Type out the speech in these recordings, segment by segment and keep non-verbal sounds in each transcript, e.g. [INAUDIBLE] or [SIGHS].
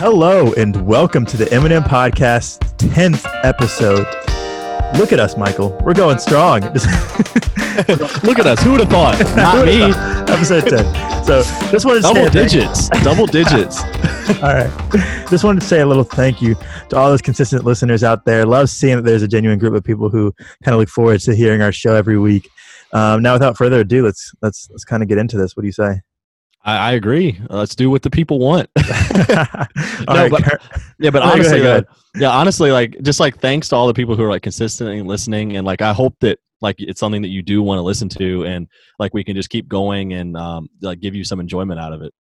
Hello and welcome to the Eminem Podcast 10th episode. Look at us, Michael. We're going strong. [LAUGHS] Look at us. Who would have thought? [LAUGHS] Not me. episode 10. So just wanted to Double digits. Double digits. [LAUGHS] all right. Just wanted to say a little thank you to all those consistent listeners out there. Love seeing that there's a genuine group of people who kind of look forward to hearing our show every week. Um, now, without further ado, let's let's let's kind of get into this. What do you say? I, I agree. Let's do what the people want. [LAUGHS] No, right, but- [LAUGHS] yeah, but [LAUGHS] honestly, ahead, uh, yeah, honestly, like just like thanks to all the people who are like consistently listening, and like I hope that like it's something that you do want to listen to, and like we can just keep going and um, like give you some enjoyment out of it.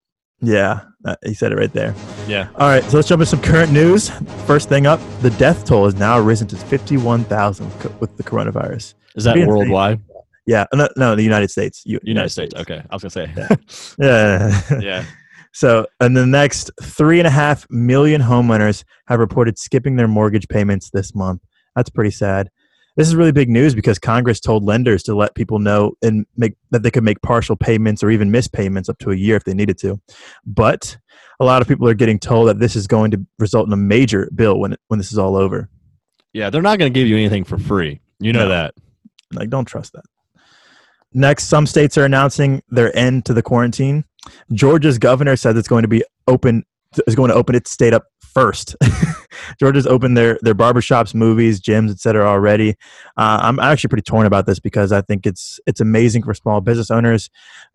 Yeah, uh, he said it right there. Yeah. All right, so let's jump into some current news. First thing up, the death toll has now risen to 51,000 co- with the coronavirus. Is that worldwide? Yeah, no, no, the United States. U- United States. Okay, I was gonna say. Yeah. yeah. [LAUGHS] so, and the next three and a half million homeowners have reported skipping their mortgage payments this month. That's pretty sad. This is really big news because Congress told lenders to let people know and make that they could make partial payments or even miss payments up to a year if they needed to. But a lot of people are getting told that this is going to result in a major bill when when this is all over. Yeah, they're not gonna give you anything for free. You know No. that. Like, don't trust that. Next, some states are announcing their end to the quarantine. Georgia's governor says it's going to be open is going to open its state up first. [LAUGHS] Georgia's opened their their barbershops, movies, gyms, etc. already. Uh, I'm actually pretty torn about this because I think it's it's amazing for small business owners,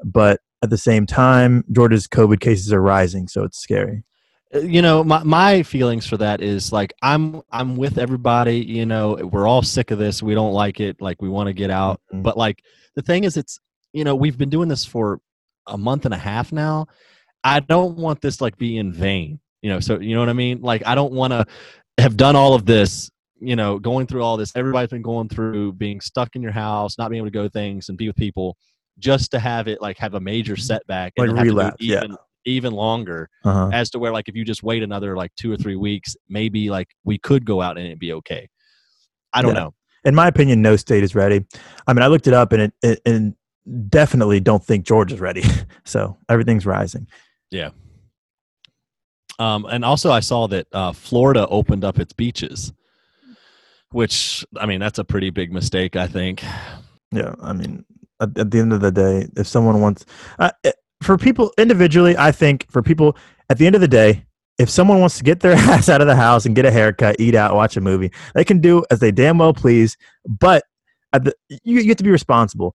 but at the same time, Georgia's COVID cases are rising, so it's scary. You know my, my feelings for that is like i'm i'm with everybody you know we're all sick of this we don't like it like we want to get out Mhm. but like the thing is it's you know we've been doing this for a month and a half now i don't want this like be in vain you know so you know what i mean like i don't want to have done all of this you know going through all this everybody's been going through being stuck in your house not being able to go things and be with people just to have it like have a major setback Like have to do it relapse, yeah. Even longer Uh-huh. as to where like if you just wait another like two or three weeks maybe like we could go out and it'd be okay i don't Yeah. know in my opinion, no state is ready. I mean, I looked it up, and it, it and definitely don't think Georgia's ready. [LAUGHS] so everything's rising. Yeah um and also i saw that uh florida opened up its beaches which i mean that's a pretty big mistake i think Yeah, I mean, at, at the end of the day, if someone wants, eh, for people individually, I think for people at the end of the day, if someone wants to get their [LAUGHS] ass out of the house and get a haircut, eat out, watch a movie, they can do as they damn well please. But at the, you, you have to be responsible.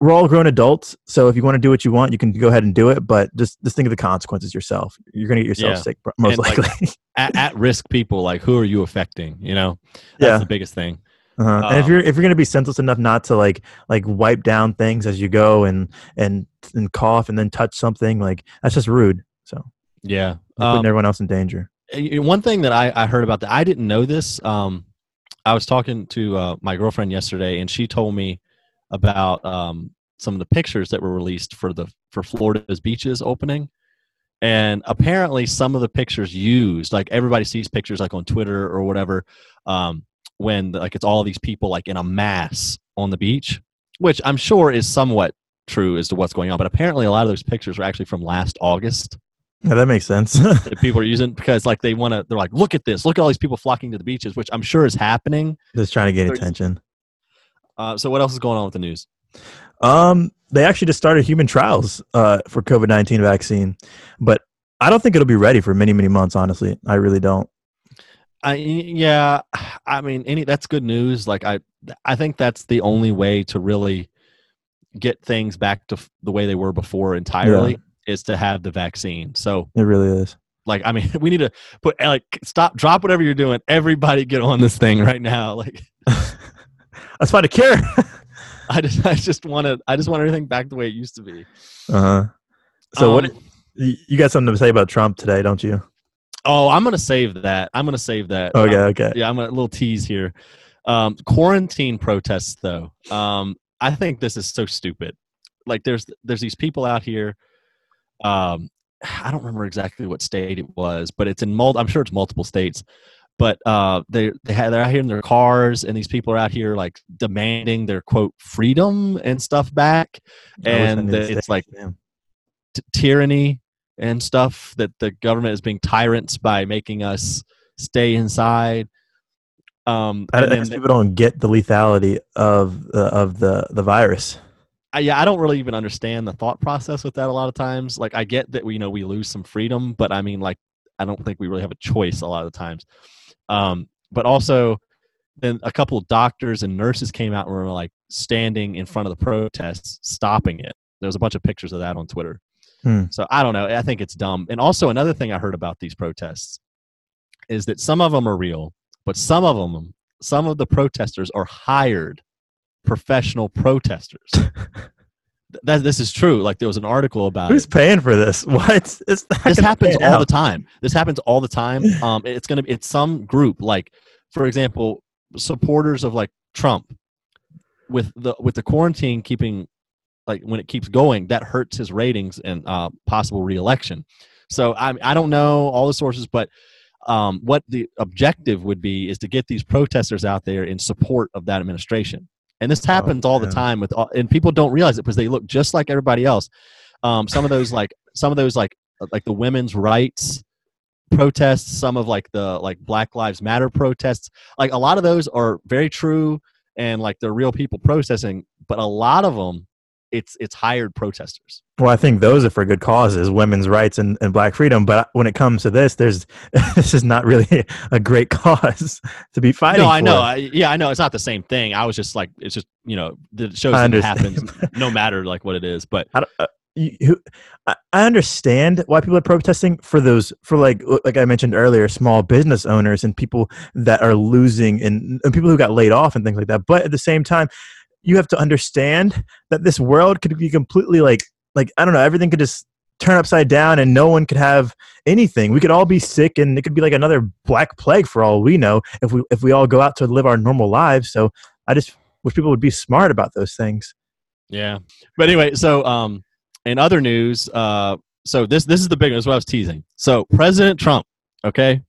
We're all grown adults, so if you want to do what you want, you can go ahead and do it. But just just think of the consequences yourself. You're going to get yourself Yeah. sick, most And, like, likely. [LAUGHS] at, at risk people like who are you affecting you know that's Yeah. the biggest thing Uh-huh. and if Um, you're if you're gonna be senseless enough not to like like wipe down things as you go and and and cough and then touch something like that's just rude. So yeah you're putting Um, everyone else in danger. one thing that I, I heard about that I didn't know this. Um, I was talking to uh, my girlfriend yesterday, and she told me about um, some of the pictures that were released for the for Florida's beaches opening. And apparently, some of the pictures used, like everybody sees pictures like on Twitter or whatever, um, when like it's all these people like in a mass on the beach, which I'm sure is somewhat true as to what's going on. But apparently, a lot of those pictures were actually from last August Yeah, that makes sense. [LAUGHS] that people are using because like they want to they're like look at this look at all these people flocking to the beaches which i'm sure is happening just trying to get attention. uh, so what else is going on with the news Um, they actually just started human trials uh, for COVID nineteen vaccine, but I don't think it'll be ready for many many months. Honestly, I really don't. I, yeah i mean any that's good news like i i think that's the only way to really get things back to f- the way they were before entirely is to have the vaccine so It really is. like i mean [LAUGHS] we need to put like stop drop whatever you're doing everybody get on this thing right now [LAUGHS] like Let's [LAUGHS] find a cure. i just i just want to i just want everything back the way it used to be uh huh. So what? Um, y- You got something to say about Trump today, don't you? Oh, I'm gonna save that. I'm gonna save that. Okay, Um, okay. yeah, I'm a little tease here. Um, quarantine protests, though. Um, I think this is so stupid. Like, there's there's these people out here. Um, I don't remember exactly what state it was, but it's in mul- I'm sure it's multiple states. But uh, they they they're out here in their cars, and these people are out here like demanding their quote freedom and stuff back, I wish I and it's like t- tyranny and stuff that the government is being tyrants by making us stay inside. Um, I, I and guess people don't get the lethality of the of the the virus. I, yeah, I don't really even understand the thought process with that a lot of times. Like, I get that we you know we lose some freedom, but I mean, like, I don't think we really have a choice a lot of the times. Um, but also, then a couple of doctors and nurses came out and were like standing in front of the protests, stopping it. There was a bunch of pictures of that on Twitter. Hmm. So I don't know. I think it's dumb. And also, another thing I heard about these protests is that some of them are real, but some of them, some of the protesters are hired professional protesters. [LAUGHS] that this is true. Like there was an article about Who's it. paying for this? [LAUGHS] What? This happens all the time. This happens all the time. [LAUGHS] Um, it's gonna be it's some group like, for example, supporters of like Trump, with the with the quarantine keeping, like when it keeps going, that hurts his ratings and uh, possible reelection. So I I don't know all the sources, but um, what the objective would be is to get these protesters out there in support of that administration. And this happens all the time with all, and people don't realize it because they look just like everybody else. Um, some of those like some of those like like the women's rights protests, some of like the like Black Lives Matter protests, like a lot of those are very true and like they're real people protesting, but a lot of them it's it's hired protesters. Well, I think those are for good causes, women's rights and, and black freedom. But when it comes to this, there's [LAUGHS] this is not really a great cause to be fighting. no, I for. know. I, yeah, I know. It's not the same thing. I was just like, it's just you know, the shows that happens [LAUGHS] no matter like what it is. But I, uh, you, I understand why people are protesting for those for like like I mentioned earlier, small business owners and people that are losing and, and people who got laid off and things like that. But at the same time, you have to understand that this world could be completely like like I don't know, everything could just turn upside down and no one could have anything. We could all be sick and it could be like another black plague for all we know if we if we all go out to live our normal lives. So I just wish people would be smart about those things. Yeah. But anyway, so um in other news, uh so this this is the big one, this is what I was teasing. So President Trump, okay,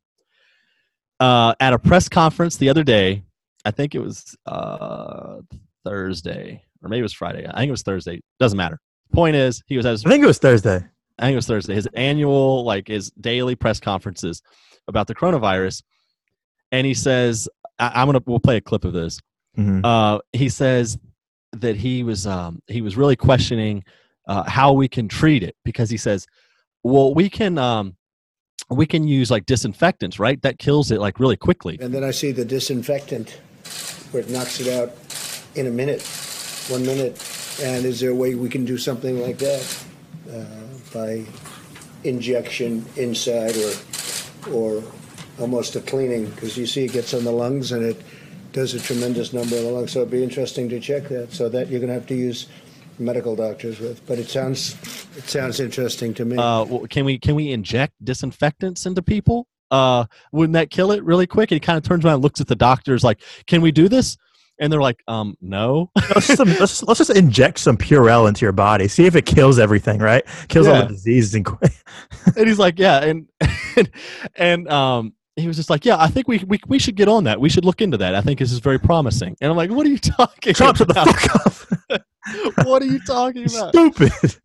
uh at a press conference the other day, I think it was uh Thursday, or maybe it was Friday. I think it was Thursday. Doesn't matter. Point is, he was at his I think it was Thursday. I think it was Thursday, his annual, like his daily press conferences about the coronavirus. And he says, I, I'm gonna we'll play a clip of this Mhm. uh, he says that he was um, he was really questioning uh, how we can treat it because he says, well, we can um, we can use like disinfectants, right? That kills it like really quickly. And then I see the disinfectant where it knocks it out in a minute, one minute. And is there a way we can do something like that uh, by injection inside or or almost a cleaning? Because you see it gets on the lungs and it does a tremendous number of the lungs. So it'd be interesting to check that. So that you're going to have to use medical doctors with. But it sounds it sounds interesting to me. Uh, well, can we can we inject disinfectants into people? Uh, wouldn't that kill it really quick? And he kind of turns around, looks at the doctors, like, "Can we do this?" And they're like, "Um, no." [LAUGHS] let's, just, let's, let's just inject some Purell into your body. See if it kills everything, right? Kills all the diseases. And [LAUGHS] and he's like, yeah, and and, and um, he was just like, yeah, I think we, we we should get on that. We should look into that. I think this is very promising. And I'm like, what are you talking Trump, shut the about? fuck up. [LAUGHS] what are you talking about? Stupid.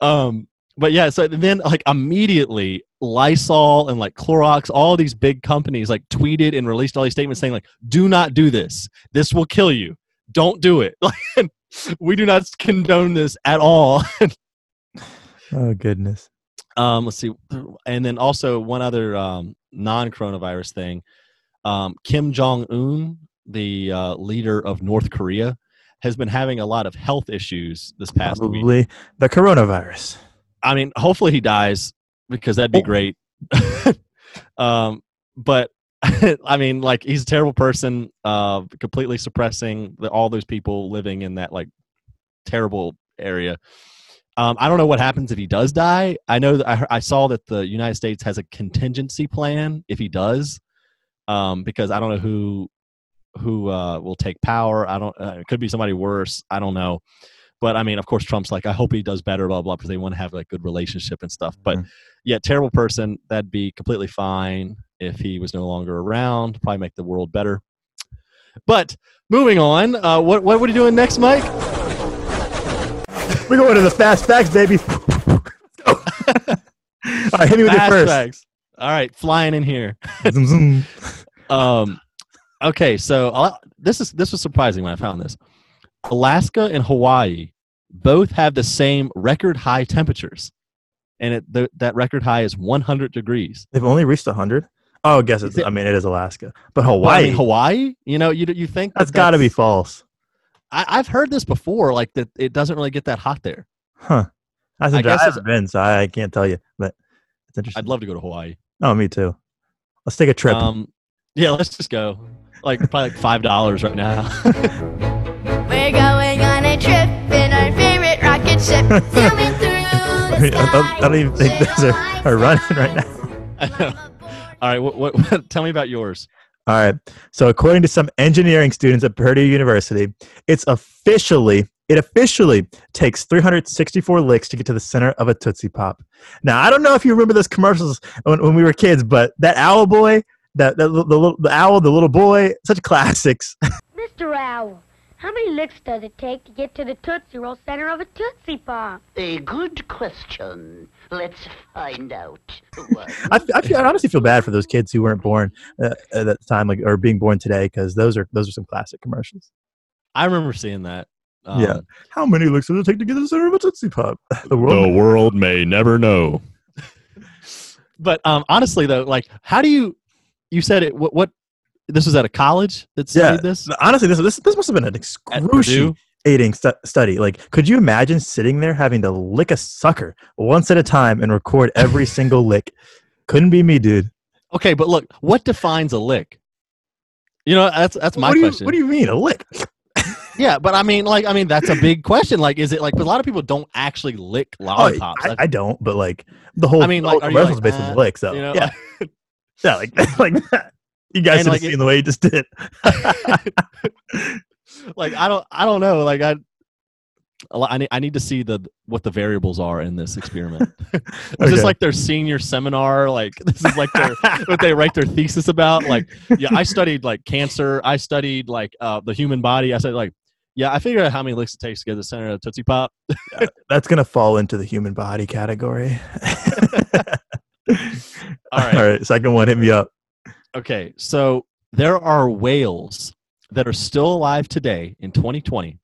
Um, but yeah, so then like immediately Lysol and like Clorox, all these big companies like tweeted and released all these statements saying like, do not do this. This will kill you. Don't do it. [LAUGHS] Like, we do not condone this at all. [LAUGHS] Oh goodness. Um, let's see, and then also one other um, non-coronavirus thing. Um, Kim Jong Un, the uh, leader of North Korea, has been having a lot of health issues this past week. Probably the coronavirus. I mean, hopefully he dies because that'd be Oh. great. [LAUGHS] um, but [LAUGHS] I mean, like he's a terrible person, uh, completely suppressing the, all those people living in that like terrible area. Um, I don't know what happens if he does die. I know that I, I saw that the United States has a contingency plan if he does, um, because I don't know who who uh, will take power. I don't. Uh, it could be somebody worse. I don't know. But I mean, of course, Trump's like, I hope he does better, blah blah, because they want to have like good relationship and stuff. But Mhm. yeah, terrible person. That'd be completely fine if he was no longer around. Probably make the world better. But moving on, uh, what what are you doing next, Mike? We're going to the fast facts, baby. All right, hit me with your first. Flashbacks. All right, flying in here. [LAUGHS] Um, okay, so I'll- this is this was surprising when I found this. Alaska and Hawaii both have the same record high temperatures, and it, the, that record high is 100 degrees. They've only reached 100. Oh, I guess it's. It- I mean, it is Alaska, but Hawaii. I mean, Hawaii. You know, you you think that's that got to be false, I, I've heard this before, like that it doesn't really get that hot there. huh? That's I I, guess I haven't been, so I, I can't tell you, but it's interesting. I'd love to go to Hawaii. oh, me too. Let's take a trip. Um, yeah, let's just go. Like probably like five dollars right now. [LAUGHS] We're going on a trip in our favorite rocket ship. [LAUGHS] Zooming through I, the [LAUGHS] mean, I, don't, I don't even think those are, are running right now. [LAUGHS] All right, what, what, what? Tell me about yours. All right. So, according to some engineering students at Purdue University, it's officially it officially takes 364 licks to get to the center of a Tootsie Pop. Now, I don't know if you remember those commercials when, when we were kids, but that owl boy, that, that the, the, the owl, the little boy, such classics. Mr. Owl, how many licks does it take to get to the Tootsie Roll center of a Tootsie Pop? A good question. Let's find out. [LAUGHS] I, I, feel, I honestly feel bad for those kids who weren't born uh, at that time, like or being born today, because those are those are some classic commercials. I remember seeing that. Um, Yeah. How many licks does it take to get to the center of a Tootsie Pop? [LAUGHS] The world. The world may never know. [LAUGHS] but um, honestly, though, like, how do you? You said it. What? what this was at a college that Yeah. this Honestly, this this this must have been an at excruciating stu- study. Like, could you imagine sitting there having to lick a sucker once at a time and record every [LAUGHS] single lick? Couldn't be me, dude. Okay, but look, what defines a lick? You know, that's that's my what you, question. What do you mean a lick? yeah, but I mean, like, I mean, that's a big [LAUGHS] question. Like, is it like? 'cause a lot of people don't actually lick Oh, lollipops. I, I don't, but like the whole, I mean, like, whole are you like, based uh, licks, though. you know, yeah, [LAUGHS] yeah, like like that. You guys should like, have it- seen the way he just did. [LAUGHS] like I don't I don't know. Like I I need, I need to see the what the variables are in this experiment. [LAUGHS] is Okay. this like their senior seminar? Like this is like their what they write their thesis about? Like yeah, I studied like cancer. I studied like uh, the human body. I said like yeah, I figured out how many licks it takes to get to the center of Tootsie Pop. That's gonna fall into the human body category. [LAUGHS] All right. All right. Second one, hit me up. Okay, so there are whales that are still alive today in 2020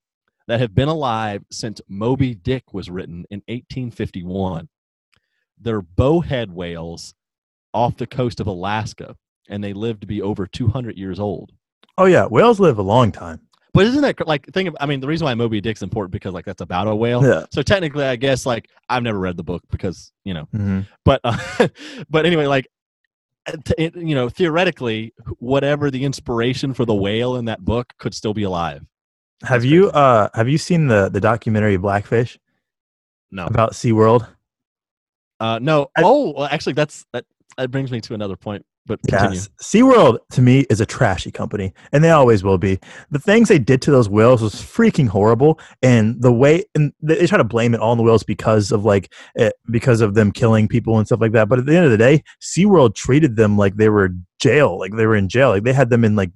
that have been alive since Moby Dick was written in 1851. They're bowhead whales off the coast of Alaska, and they live to be over 200 years old. Oh yeah, whales live a long time. But isn't that like think of? I mean, the reason why Moby Dick's important because like that's about a whale. Yeah. So technically, I guess like I've never read the book because you know hmm but uh, [LAUGHS] but anyway like it, you know theoretically whatever the inspiration for the whale in that book could still be alive. Have you uh have you seen the the documentary Blackfish? No. About SeaWorld? uh no. I- oh well actually that's that that brings me to another point but continue Yes. SeaWorld to me is a trashy company, and they always will be. The things they did to those whales was freaking horrible, and the way and they try to blame it all on the whales because of like it, because of them killing people and stuff like that. But at the end of the day, SeaWorld treated them like they were jail, like they were in jail, like they had them in like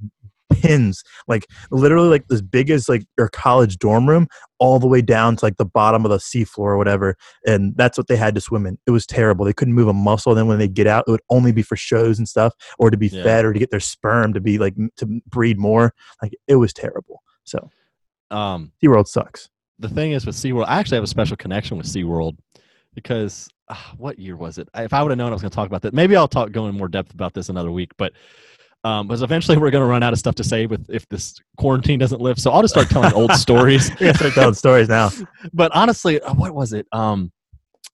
pins, like literally like as big as like your college dorm room, all the way down to like the bottom of the seafloor or whatever and that's what they had to swim in. It was terrible. They couldn't move a muscle. Then when they get out, it would only be for shows and stuff, or to be Yeah. fed, or to get their sperm to be like to breed more. Like it was terrible. So um SeaWorld sucks. the thing is with SeaWorld I actually have a special connection with SeaWorld because uh, what year was it if I would have known I was going to talk about that maybe I'll talk go in more depth about this another week but um, because eventually we're going to run out of stuff to say with if this quarantine doesn't lift. So I'll just start telling old [LAUGHS] stories. Gotta start telling stories now. [LAUGHS] but honestly, uh, what was it? Um,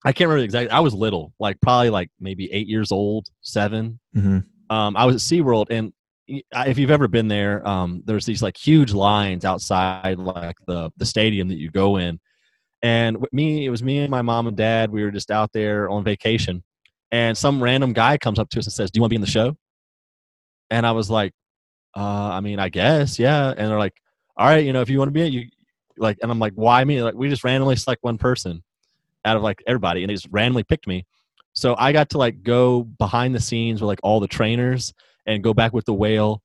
I can't remember exactly. I was little, like probably like maybe eight years old, seven. hmm Um, I was at SeaWorld, and if you've ever been there, um, there's these like huge lines outside, like the the stadium that you go in. And me, it was me and my mom and dad. We were just out there on vacation, and some random guy comes up to us and says, "Do you want to be in the show?" And I was like, uh, "I mean, I guess, yeah." And they're like, "All right, you know, if you want to be it, you like." And I'm like, "Why me?" Like, we just randomly select one person out of like everybody, and they just randomly picked me. So I got to like go behind the scenes with like all the trainers and go back with the whale,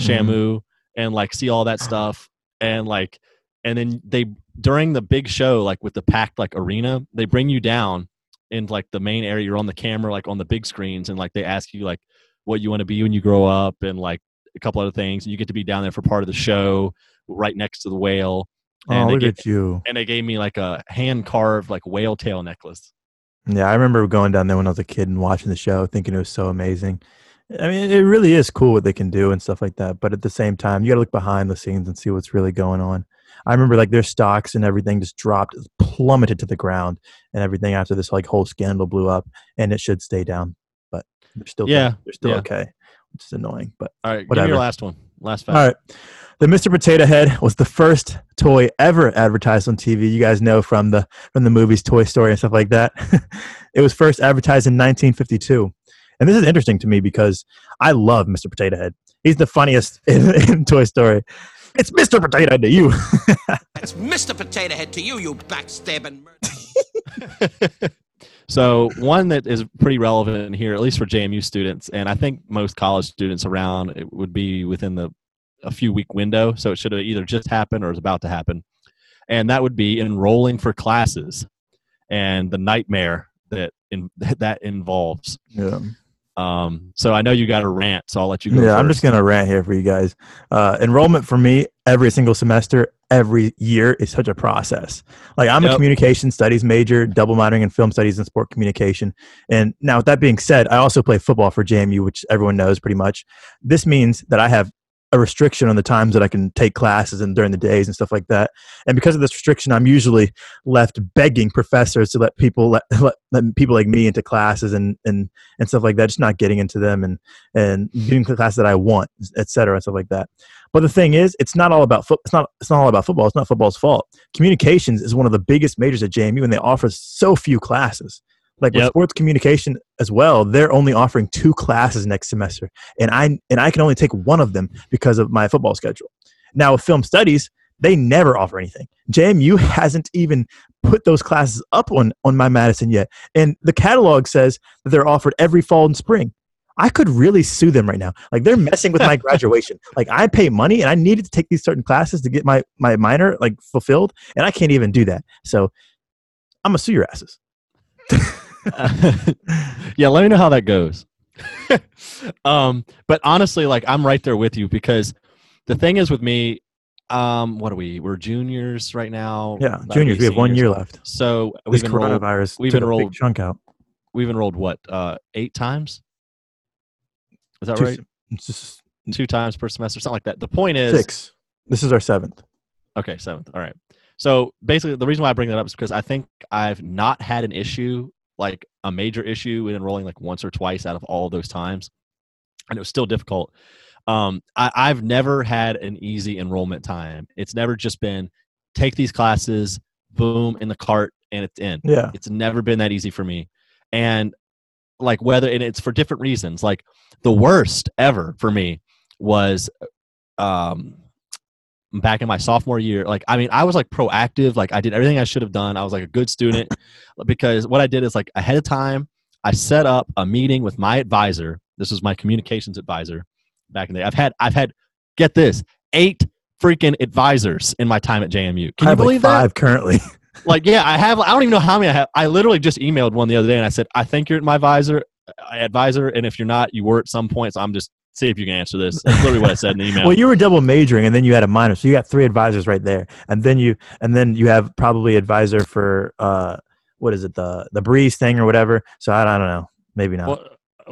Mhm. Shamu, and like see all that stuff. And like, and then they during the big show, like with the packed like arena, they bring you down in like the main area. You're on the camera, like on the big screens, and like they ask you like what you want to be when you grow up, and like a couple other things. And you get to be down there for part of the show, right next to the whale. And Oh, they look ga- at you. and they gave me like a hand carved like whale tail necklace. Yeah, I remember going down there when I was a kid and watching the show, thinking it was so amazing. I mean, it really is cool what they can do and stuff like that. But at the same time, you got to look behind the scenes and see what's really going on. I remember like their stocks and everything just dropped, plummeted to the ground, and everything after this like whole scandal blew up, and it should stay down, they're still Yeah, they're still yeah. okay, which is annoying. But All right, give me Whatever. your last one. Last fact. all right. The Mr. Potato Head was the first toy ever advertised on TV. You guys know from the from the movies Toy Story and stuff like that. [LAUGHS] it was first advertised in 1952. And this is interesting to me because I love Mr. Potato Head. He's the funniest [LAUGHS] in, in Toy Story. It's Mr. Potato Head to you. [LAUGHS] It's Mr. Potato Head to you, you backstabbing murderer. So one that is pretty relevant here, at least for JMU students, and I think most college students around, it would be within the a few week window. So it should have either just happened or is about to happen, and that would be enrolling for classes, and the nightmare that in, [LAUGHS] that involves. yeah. Um, so I know you got a rant, so I'll let you go. Yeah, i I'm just gonna rant here for you guys. Uh, enrollment for me every single semester, every year is such a process. Like I'm a communication studies major, double minoring in film studies and sport communication. And now, with that being said, I also play football for JMU, which everyone knows pretty much. This means that I have a restriction on the times that I can take classes and during the days and stuff like that. And because of this restriction, I'm usually left begging professors to let people let, [LAUGHS] let, let people like me into classes and and and stuff like that, just not getting into them and and doing the class that I want, et cetera, and stuff like that. But the thing is, it's not all about foot. It's not. It's not all about football. It's not football's fault. Communications is one of the biggest majors at JMU, and they offer so few classes. Like with sports communication as well, they're only offering two classes next semester, and I and I can only take one of them because of my football schedule. Now with film studies, they never offer anything. JMU hasn't even put those classes up on on my Madison yet, and the catalog says that they're offered every fall and spring. I could really sue them right now. Like they're messing with my [LAUGHS] graduation. Like I pay money and I needed to take these certain classes to get my my minor like fulfilled, and I can't even do that. So I'm gonna sue your asses. [LAUGHS] [LAUGHS] yeah, let me know how that goes. [LAUGHS] um, but honestly, like I'm right there with you because the thing is with me, um, what are we? We're juniors right now. Yeah, juniors, we have one year left. So This we've enrolled. coronavirus we've took a big enrolled- chunk out. We've enrolled what? Uh, eight times. Is that Two right? It's just Two times per semester, something like that. The point is, six. This is our seventh. Okay, seventh. All right. So basically, the reason why I bring that up is because I think I've not had an issue, like a major issue, in enrolling like once or twice out of all those times, and it was still difficult. Um, I, I've never had an easy enrollment time. It's never just been take these classes, boom, in the cart, and it's in. Yeah. It's never been that easy for me. And like whether and it's for different reasons. Like the worst ever for me was um back in my sophomore year. Like I mean, I was like proactive, like I did everything I should have done. I was like a good student [LAUGHS] because what I did is like ahead of time, I set up a meeting with my advisor. This was my communications advisor back in the day. I've had I've had get this, eight freaking advisors in my time at JMU. Can I you believe like that? five currently. like yeah i have i don't even know how many i have i literally just emailed one the other day and i said i think you're my advisor advisor and if you're not you were at some point so i'm just see if you can answer this that's literally what i said in the [LAUGHS] email Well, you were double majoring, and then you had a minor, so you got three advisors right there, and then you and then you have probably advisor for uh, what is it the the breeze thing or whatever. So I, I don't know, maybe not. well,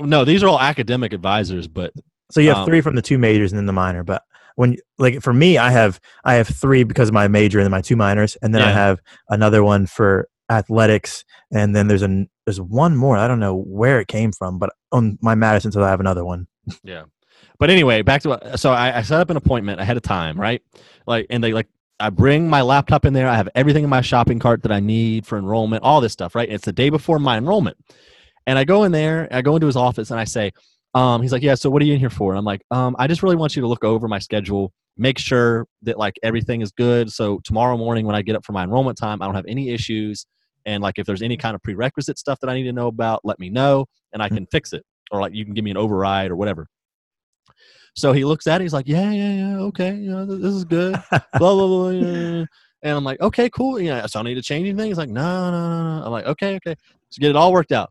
no these are all academic advisors but so you have um, three from the two majors and then the minor. But when like for me, I have I have three because of my major and then my two minors, and then I have another one for athletics, and then there's an there's one more. I don't know where it came from, but on my Madison, so I have another one. [LAUGHS] yeah. But anyway back to what so I, I set up an appointment ahead of time right? Like and they like i bring my laptop in there i have everything in my shopping cart that i need for enrollment all this stuff right? It's the day before my enrollment. And i go in there i go into his office and i say um, he's like yeah so what are you in here for? And i'm like um, i just really want you to look over my schedule make sure that like everything is good. So tomorrow morning when i get up for my enrollment time i don't have any issues and like if there's any kind of prerequisite stuff that i need to know about let me know and i mm-hmm. can fix it or like you can give me an override or whatever so he looks at it he's like yeah yeah yeah okay you know, this is good [LAUGHS] blah blah blah yeah, yeah, yeah. and i'm like okay cool yeah so i need to change anything he's like no no no no i'm like okay okay So get it all worked out.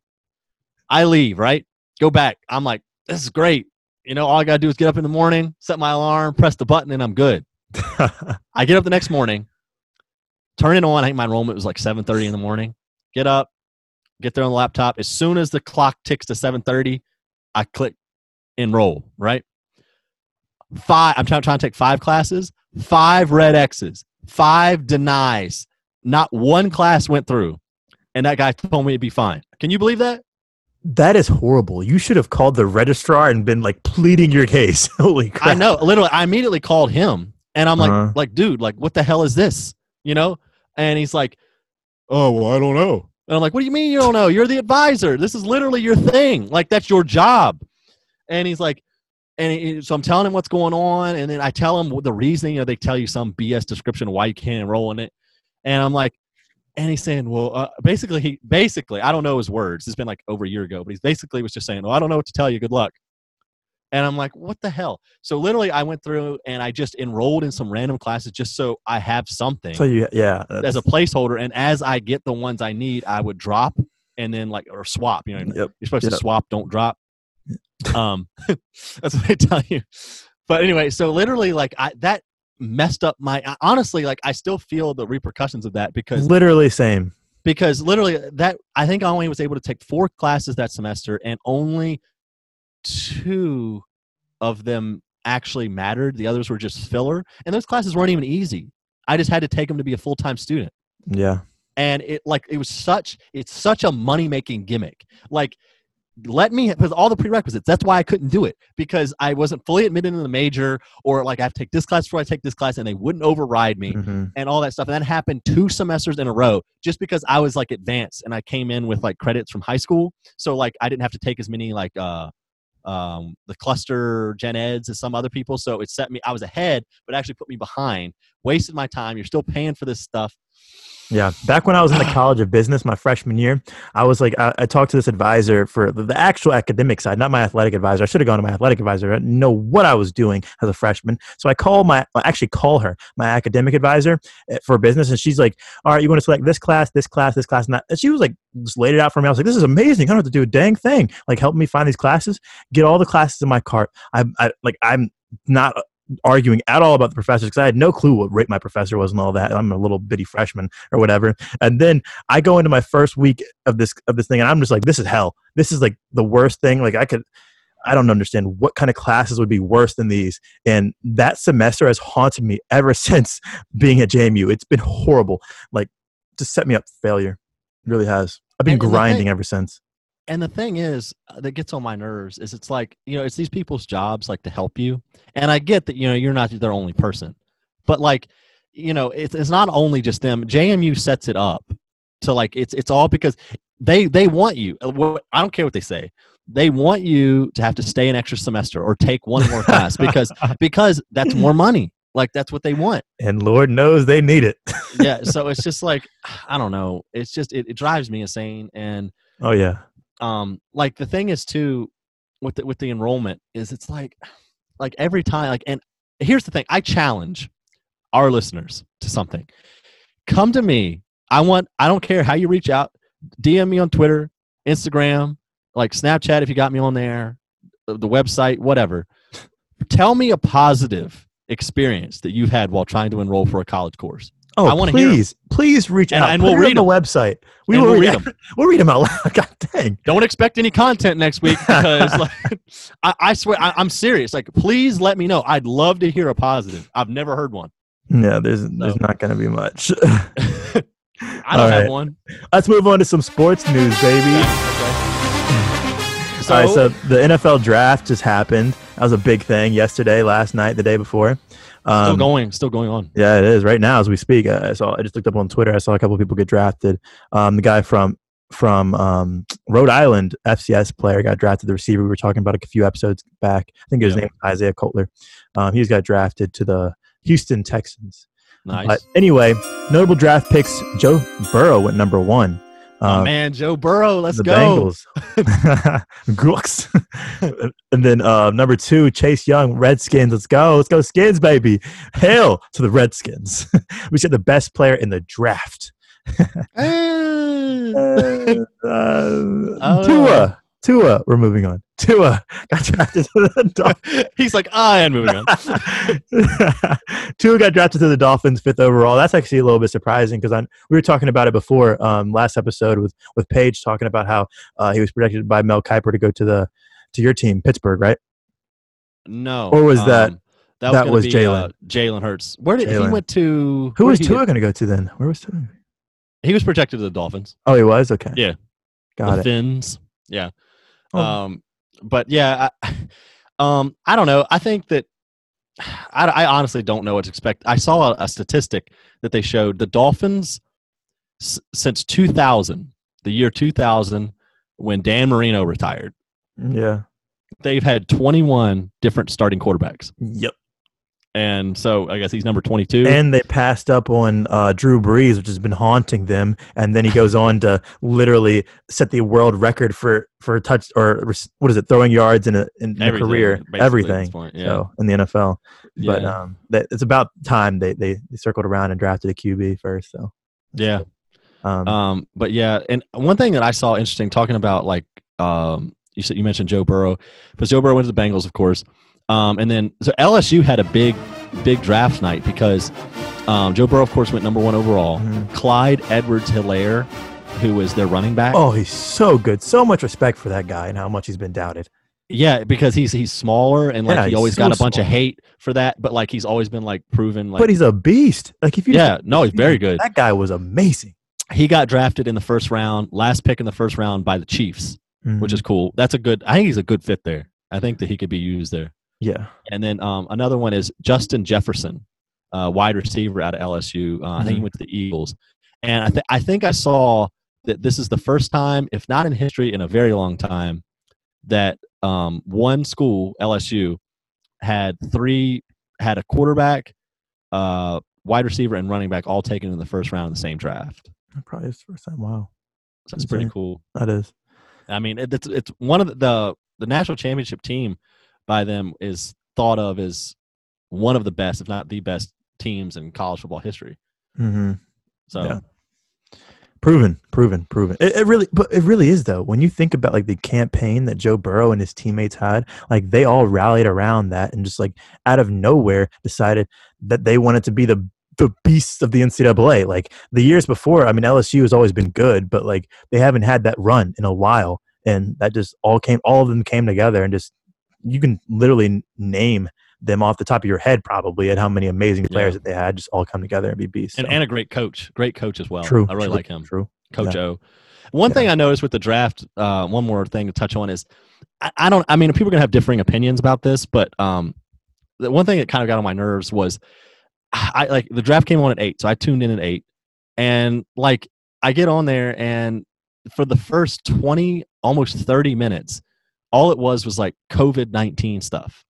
I leave, right? Go back. I'm like, this is great. You know, all I gotta do is get up in the morning, set my alarm, press the button, and I'm good. [LAUGHS] I get up the next morning, turn it on. I think my enrollment was like 7:30 in the morning. Get up, get there on the laptop. As soon as the clock ticks to 7:30, I click enroll. Right. Five. I'm trying, trying to take five classes. Five red X's. Five denies. Not one class went through, and that guy told me it'd be fine. Can you believe that? that is horrible. You should have called the registrar and been like pleading your case. [LAUGHS] Holy crap! I know. Literally, I immediately called him, and I'm like, Uh-huh. like, dude, like, what the hell is this? You know? And he's like, oh, well, I don't know. And I'm like, what do you mean you don't know? You're the advisor. This is literally your thing. Like, that's your job. And he's like, and so I'm telling him what's going on, and then I tell him the reasoning. You know, they tell you some BS description why you can't enroll in it, and I'm like, and he's saying, well, uh, basically, he basically, I don't know his words. It's been like over a year ago, but he's basically was just saying, well, I don't know what to tell you. Good luck. And I'm like, what the hell? So literally, I went through and I just enrolled in some random classes just so I have something So you, yeah, as a placeholder. And as I get the ones I need, I would drop and then like or swap. You know, Yep. you're supposed to swap, don't drop. Um, [LAUGHS] that's what they tell you. But anyway, so literally, like I that messed up my. Honestly, like I still feel the repercussions of that because literally same. because literally that I think I only was able to take four classes that semester, and only two of them actually mattered. The others were just filler, and those classes weren't even easy. I just had to take them to be a full time student Yeah, and it like it was such it's such a money making gimmick like let me with all the prerequisites that's why i couldn't do it because i wasn't fully admitted in the major or like i have to take this class before i take this class and they wouldn't override me Mhm. and all that stuff and that happened two semesters in a row just because i was like advanced and i came in with like credits from high school so like i didn't have to take as many like uh um, the cluster gen eds as some other people so it set me i was ahead but actually put me behind wasted my time you're still paying for this stuff Yeah, back when I was in the [SIGHS] College of Business, my freshman year, I was like, I, I talked to this advisor for the, actual academic side, not my athletic advisor. I should have gone to my athletic advisor. I didn't know what I was doing as a freshman. So I call my, I actually call her, my academic advisor eh, for business, and she's like, "All right, you want to select this class, this class, this class, and that." And she was like, just laid it out for me. I was like, "This is amazing. I don't have to do a dang thing. Like, help me find these classes, get all the classes in my cart. I, I like, I'm not." Arguing at all about the professors because I had no clue what rate my professor was and all that. I'm a little bitty freshman or whatever. And then I go into my first week of this of this thing and I'm just like, this is hell. This is like the worst thing. Like I could I don't understand what kind of classes would be worse than these. And that semester has haunted me ever [LAUGHS] since being at JMU. It's been horrible. Like just set me up for failure. It really has. I've been And- grinding ever since. And the thing is uh, that gets on my nerves is it's like you know it's these people's jobs like to help you and i get that you know you're not their only person but like you know it's, it's not only just them jmu sets it up to like it's it's all because they they want you uh, i don't care what they say they want you to have to stay an extra semester or take one more class [LAUGHS] because because that's more money like that's what they want And Lord knows they need it. yeah so [LAUGHS] it's just like [SIGHS] i don't know it's just it, it drives me insane and oh yeah. Um like the thing is too with the with the enrollment is it's like like every time like and here's the thing i challenge our listeners to something. Come to me i want i don't care how you reach out dm me on twitter instagram like snapchat if you got me on there the the website whatever. Tell me a positive experience that you've had while trying to enroll for a college course Oh, I wanna hear 'em. please, please reach And- out. and Put we'll read the website. We will we'll read, read them. [LAUGHS] We'll read them out loud. [LAUGHS] God dang. don't expect any content next week [LAUGHS] because like, I, I swear I, I'm serious. Like, please let me know. I'd love to hear a positive. I've never heard one. No, there's there's not going to be much. I don't All have right. one. Let's move on to some sports news, baby. So, All right, so the NFL draft just happened. That was a big thing yesterday, last night, the day before. Still Um, going, still going on. Yeah, it is right now as we speak. I I saw. I just looked up on Twitter. I saw a couple of people get drafted. Um, the guy from from um, Rhode Island, FCS player, got drafted. The receiver we were talking about a few episodes back. I think his Yep. name was Isaiah Coulter. Um, he's got drafted to the Houston Texans. Nice. But anyway, notable draft picks: Joe Burrow went number one. Oh Uh, man, Joe Burrow, let's the go. Bengals. [LAUGHS] [LAUGHS] Gooks. [LAUGHS] and then uh, number two, Chase Young, Redskins. Let's go. Let's go, Skins, baby. Hail to the Redskins. we said the best player in the draft. Uh, Oh. Tua, Tua. We're moving on. Tua got drafted to the [LAUGHS] Dolphins. He's like, I am moving on. [LAUGHS] Tua got drafted to the Dolphins fifth overall. That's actually a little bit surprising because we were talking about it before um, last episode with with Paige talking about how uh, he was projected by Mel Kiper to go to the to your team Pittsburgh, right? No. Or was that- um, that that was, was gonna Jalen? uh, Jalen Hurts. Where did he went to? Who was Tua going to go to then? Where was Tua? He was projected to the Dolphins. Oh, he was okay. Yeah. got the it. Fins. Yeah. Oh. Um, but yeah, I, [LAUGHS] um, I don't know. I think that [SIGHS] I, I honestly don't know what to expect. I saw a, a statistic that they showed the Dolphins s- since 2000, the year 2000, when Dan Marino retired, Yeah. they've had 21 different starting quarterbacks. Yep. And so I guess he's number 22. And they passed up on uh, Drew Brees, which has been haunting them. And then he goes on to literally set the world record for for touch or what is it, throwing yards in a in a career, basically, at this everything. point, yeah. So in the NFL, but um, that, it's about time they, they they circled around and drafted a QB first. So yeah. um, Um, but yeah, and one thing that I saw interesting talking about like um, you said you mentioned Joe Burrow, but Joe Burrow went to the Bengals, of course, um, and then so LSU had a big big draft night because um, Joe Burrow, of course, went number one overall. Mhm. Clyde Edwards Helaire, who was their running back. oh, he's so good. So much respect for that guy and how much he's been doubted. Yeah, because he's he's smaller and like Yeah, he always so got a bunch of hate for that, but like he's always been like proven like but he's a beast. Like if you yeah, no, he's very good. That guy was amazing. He got drafted in the first round, last pick in the first round by the Chiefs. Which is cool. That's a good. I think he's a good fit there. I think that he could be used there. yeah. And then um, another one is Justin Jefferson, uh, wide receiver out of LSU. Uh, I think he Mhm. went to the Eagles. And I, th- I think I saw that this is the first time, if not in history, in a very long time, that um, one school, LSU, had three had a quarterback, uh, wide receiver, and running back all taken in the first round of the same draft. That Probably his first time. Wow, So that's pretty cool. that is. I mean, it, it's it's one of the, the the national championship team by them is thought of as one of the best, if not the best, teams in college football history. Mm-hmm. So Yeah. Proven, proven, proven. It, it really, but it really is though. When you think about like the campaign that Joe Burrow and his teammates had, like they all rallied around that and just like out of nowhere decided that they wanted to be the the beasts of the NCAA. Like the years before, I mean LSU has always been good, but like they haven't had that run in a while, and that just all came, all of them came together, and just you can literally name them off the top of your head probably at how many amazing players Yeah. that they had just all come together and be beasts. and, So, and a great coach, great coach as well. true, I really true, like him, True. Coach yeah. O. One thing I noticed with the draft, uh, one more thing to touch on is, I, I don't. I mean, people are gonna have differing opinions about this, but um, the one thing that kind of got on my nerves was, I like the draft came on at eight, so I tuned in at eight, and like I get on there and for the first 20 almost 30 minutes all it was was like covid-19 stuff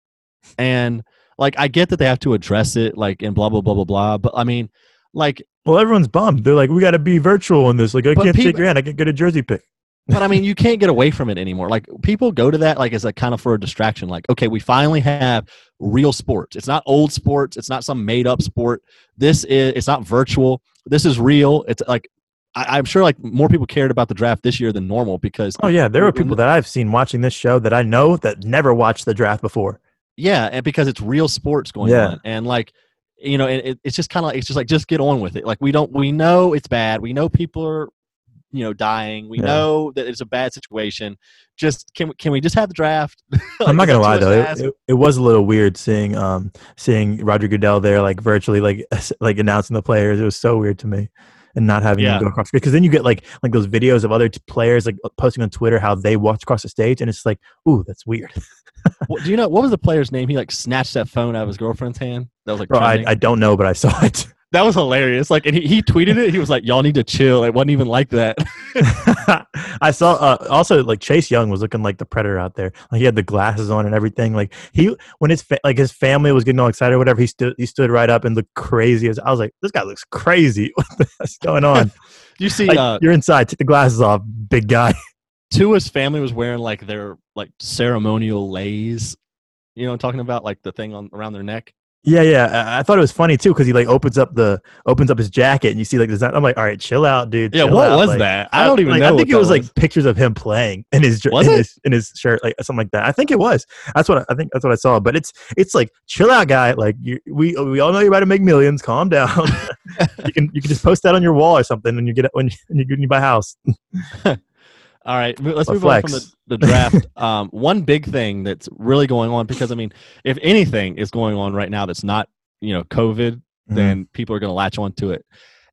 and like i get that they have to address it like and blah blah blah blah blah but i mean like Well, everyone's bummed. They're like, we got to be virtual in this. Like, I can't shake people- your hand. I can't get a jersey pick. but i mean you can't get away from it anymore like people go to that like as a kind of for a distraction like okay we finally have real sports it's not old sports it's not some made up sport this is it's not virtual this is real it's like I, i'm sure like more people cared about the draft this year than normal because Oh yeah, there are people that I've seen watching this show that I know that never watched the draft before. Yeah, and because it's real sports going Yeah. on, and like you know, it, it- it's just kind of like it's just like just get on with it. Like we don't, we know it's bad. We know people are, you know, dying. We Yeah. know that it's a bad situation. Just can we can we just have the draft? [LAUGHS] I'm not gonna lie though, it, it, it was a little weird seeing um seeing Roger Goodell there like virtually like [LAUGHS] like announcing the players. It was so weird to me, and not having Yeah. them go across because then you get like like those videos of other t- players like posting on Twitter how they walked across the stage, and it's like, ooh, that's weird. [LAUGHS] Do you know what was the player's name? He like snatched that phone out of his girlfriend's hand. That was like Bro, I. I don't know, but I saw it. That was hilarious. Like, and he, he tweeted it. He was like, "Y'all need to chill." It wasn't even like that. [LAUGHS] I saw uh, also like Chase Young was looking like the predator out there. Like he had the glasses on and everything. Like he when his fa- like his family was getting all excited or whatever, he stood he stood right up and looked crazy. As I was like, this guy looks crazy. [LAUGHS] What's going on? [LAUGHS] you see, Like, uh, you're inside. Take the glasses off, big guy. Tua's family was wearing like their like ceremonial leis. You know, I'm talking about like the thing on around their neck. Yeah, yeah. I, I thought it was funny too because he like opens up the opens up his jacket and you see like this. I'm like, all right, chill out, dude. Yeah, what out." was Like, that? I don't even like, know. I think it was that like pictures of him playing [LAUGHS] in his Was in his in his shirt, like something like that. I think it was. That's what I, I think. That's what I saw. But it's it's like chill out, guy. Like you, we we all know you're about to make millions. Calm down. [LAUGHS] you can you can just post that on your wall or something when you get when you, when you, when you buy a house. [LAUGHS] All right, let's move on from the, the draft. [LAUGHS] um, one big thing that's really going on because I mean, if anything is going on right now that's not you know COVID, Mm-hmm. then people are going to latch onto it.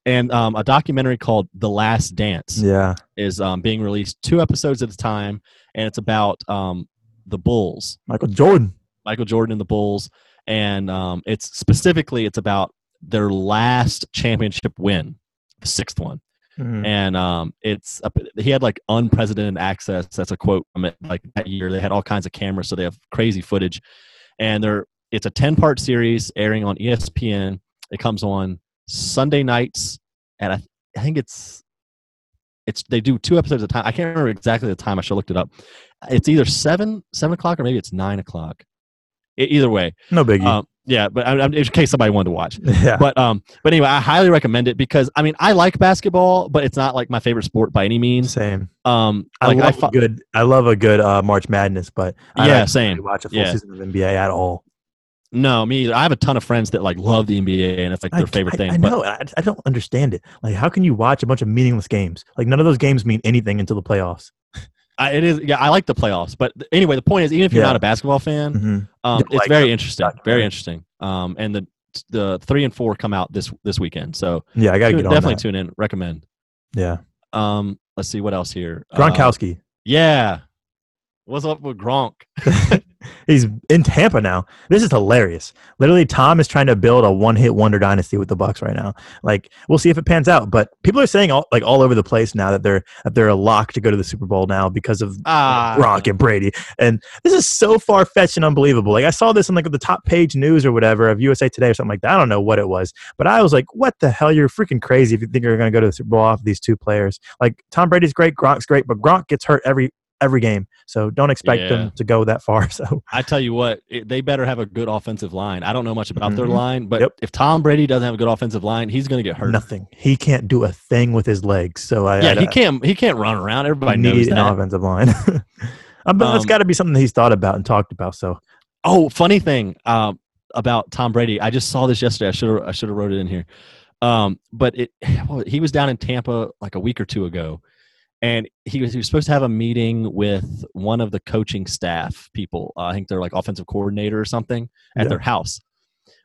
And um, a documentary called The Last Dance Yeah. is um, being released two episodes at a time, and it's about um, the Bulls, Michael Jordan. Michael Jordan and the Bulls, and um, it's specifically it's about their last championship win, the sixth one Mhm. and um, it's up, he had like unprecedented access. That's a quote from it. Like that year, they had all kinds of cameras, so they have crazy footage. And they're it's a ten part series airing on ESPN. It comes on Sunday nights and I, I think it's it's they do two episodes at a time. I can't remember exactly the time. I should have looked it up. It's either seven seven o'clock or maybe it's nine o'clock. E- either way, No biggie. um, yeah. But I, I'm- in case somebody wanted to watch, [LAUGHS] yeah. but um but anyway i highly recommend it because i mean i like basketball but it's not like my favorite sport by any means Same. um I like love fo- a good. I love a good uh, March Madness, but I Yeah, don't same. really watch a full Yeah. season of NBA at all. no me either. i have a ton of friends that like love the nba and it's like their I, favorite I, thing I but know. I, I don't understand it. Like, how can you watch a bunch of meaningless games? Like, none of those games mean anything until the playoffs. I, it is yeah i like the playoffs but anyway the point is even if you're Yeah. not a basketball fan Mm-hmm. Um [LAUGHS] it's like very interesting very interesting. Um and the the three and four come out this this weekend. So Yeah, I gotta tune- get on definitely that. tune in recommend. Yeah, um let's see what else here. Uh, Gronkowski. yeah. What's up with gronk [LAUGHS] [LAUGHS] He's in Tampa now. This is hilarious. Literally, Tom is trying to build a one-hit wonder dynasty with the Bucs right now. Like, we'll see if it pans out. But people are saying all like all over the place now that they're that they're a lock to go to the Super Bowl now because of Ah. Gronk and Brady. And this is so far fetched and unbelievable. Like I saw this on like the top page news or whatever of USA Today or something like that. I don't know what it was, but I was like, "What the hell? You're freaking crazy if you think you're going to go to the Super Bowl off these two players." Like Tom Brady's great, Gronk's great, but Gronk gets hurt every every game, so don't expect Yeah. them to go that far. [LAUGHS] So I tell you what, it, they better have a good offensive line. I don't know much about their Mhm. line, but Yep. if Tom Brady doesn't have a good offensive line, he's going to get hurt. nothing. He can't do a thing with his legs. So I, Yeah, I, he can't. He can't run around. Everybody needs knows an offensive line. [LAUGHS] I bet that's Um, got to be something that he's thought about and talked about. So Oh, funny thing um, about Tom Brady. I just saw this yesterday. I should have. I should have wrote it in here. Um, but it. [SIGHS] Well, he was down in Tampa like a week or two ago, and he was he was supposed to have a meeting with one of the coaching staff people. Uh, I think they're like offensive coordinator or something at Yeah. their house.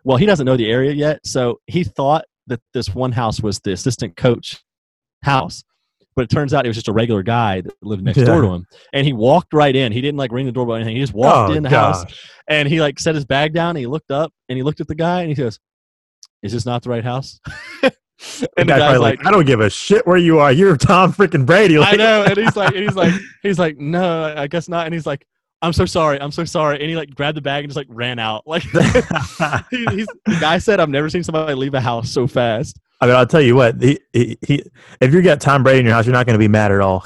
Well, he doesn't know the area yet, so he thought that this one house was the assistant coach house. But it turns out it was just a regular guy that lived next door to him. And he walked right in. He didn't like ring the doorbell or anything. He just walked Oh, in the house and he like set his bag down and he looked up and he looked at the guy and he goes, Is this not the right house? [LAUGHS] And the guy's probably like, like, I don't give a shit where you are. You're Tom freaking Brady. I Like, know. And he's like, and he's like, [LAUGHS] he's like, No, I guess not. And he's like, I'm so sorry. I'm so sorry. And he like grabbed the bag and just like ran out. [LAUGHS] Like [LAUGHS] he, he's, the guy said, I've never seen somebody leave a house so fast. I mean, I'll tell you what. He, he, he, if you got Tom Brady in your house, you're not going to be mad at all.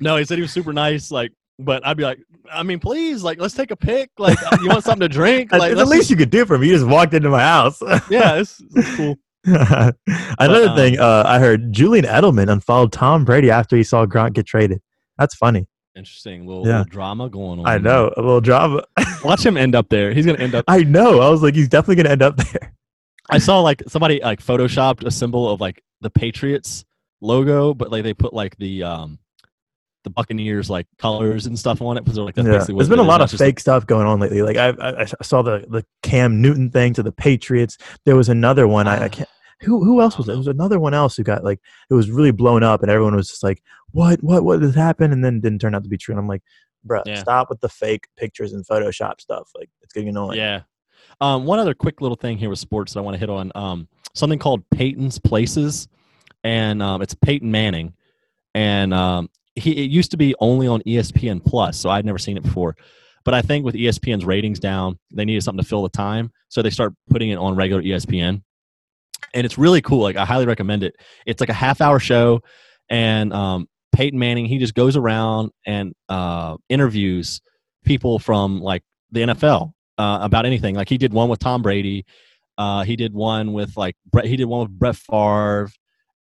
No, he said he was super nice. Like, but I'd be like, I mean, please, like, let's take a pic. Like, you want something to drink? Like, the least you could do for me. You just walked into my house. yeah, it's, is cool. [LAUGHS] Another um, thing, uh, I heard Julian Edelman unfollowed Tom Brady after he saw Gronk get traded. That's funny. Interesting little, Yeah. little drama going on. I know a little drama. [LAUGHS] Watch him end up there. He's gonna end up. I know. I was like, he's definitely going to end up there. I saw like somebody like photoshopped a symbol of like the Patriots logo, but like they put like the um the Buccaneers like colors and stuff on it because they're like that's Yeah. basically what There's been a lot of fake stuff going on lately. Like I, I, I saw the the Cam Newton thing to the Patriots. There was another one. I, I Ah. can't. Who who else was it? There was another one else who got like it was really blown up, and everyone was just like, "What what what has happened?" And then didn't turn out to be true. And I'm like, "Bruh, Yeah. stop with the fake pictures and Photoshop stuff. Like it's getting annoying." Yeah. Um, one other quick little thing here with sports that I want to hit on. Um, something called Peyton's Places, and um, it's Peyton Manning, and um, he it used to be only on ESPN Plus, so I'd never seen it before. But I think with ESPN's ratings down, they needed something to fill the time, so they start putting it on regular ESPN, and it's really cool. Like I highly recommend it. It's like a half hour show, and um, Peyton Manning he just goes around and uh, interviews people from like the NFL uh, about anything. Like he did one with Tom Brady. Uh, he did one with like Brett, he did one with Brett Favre.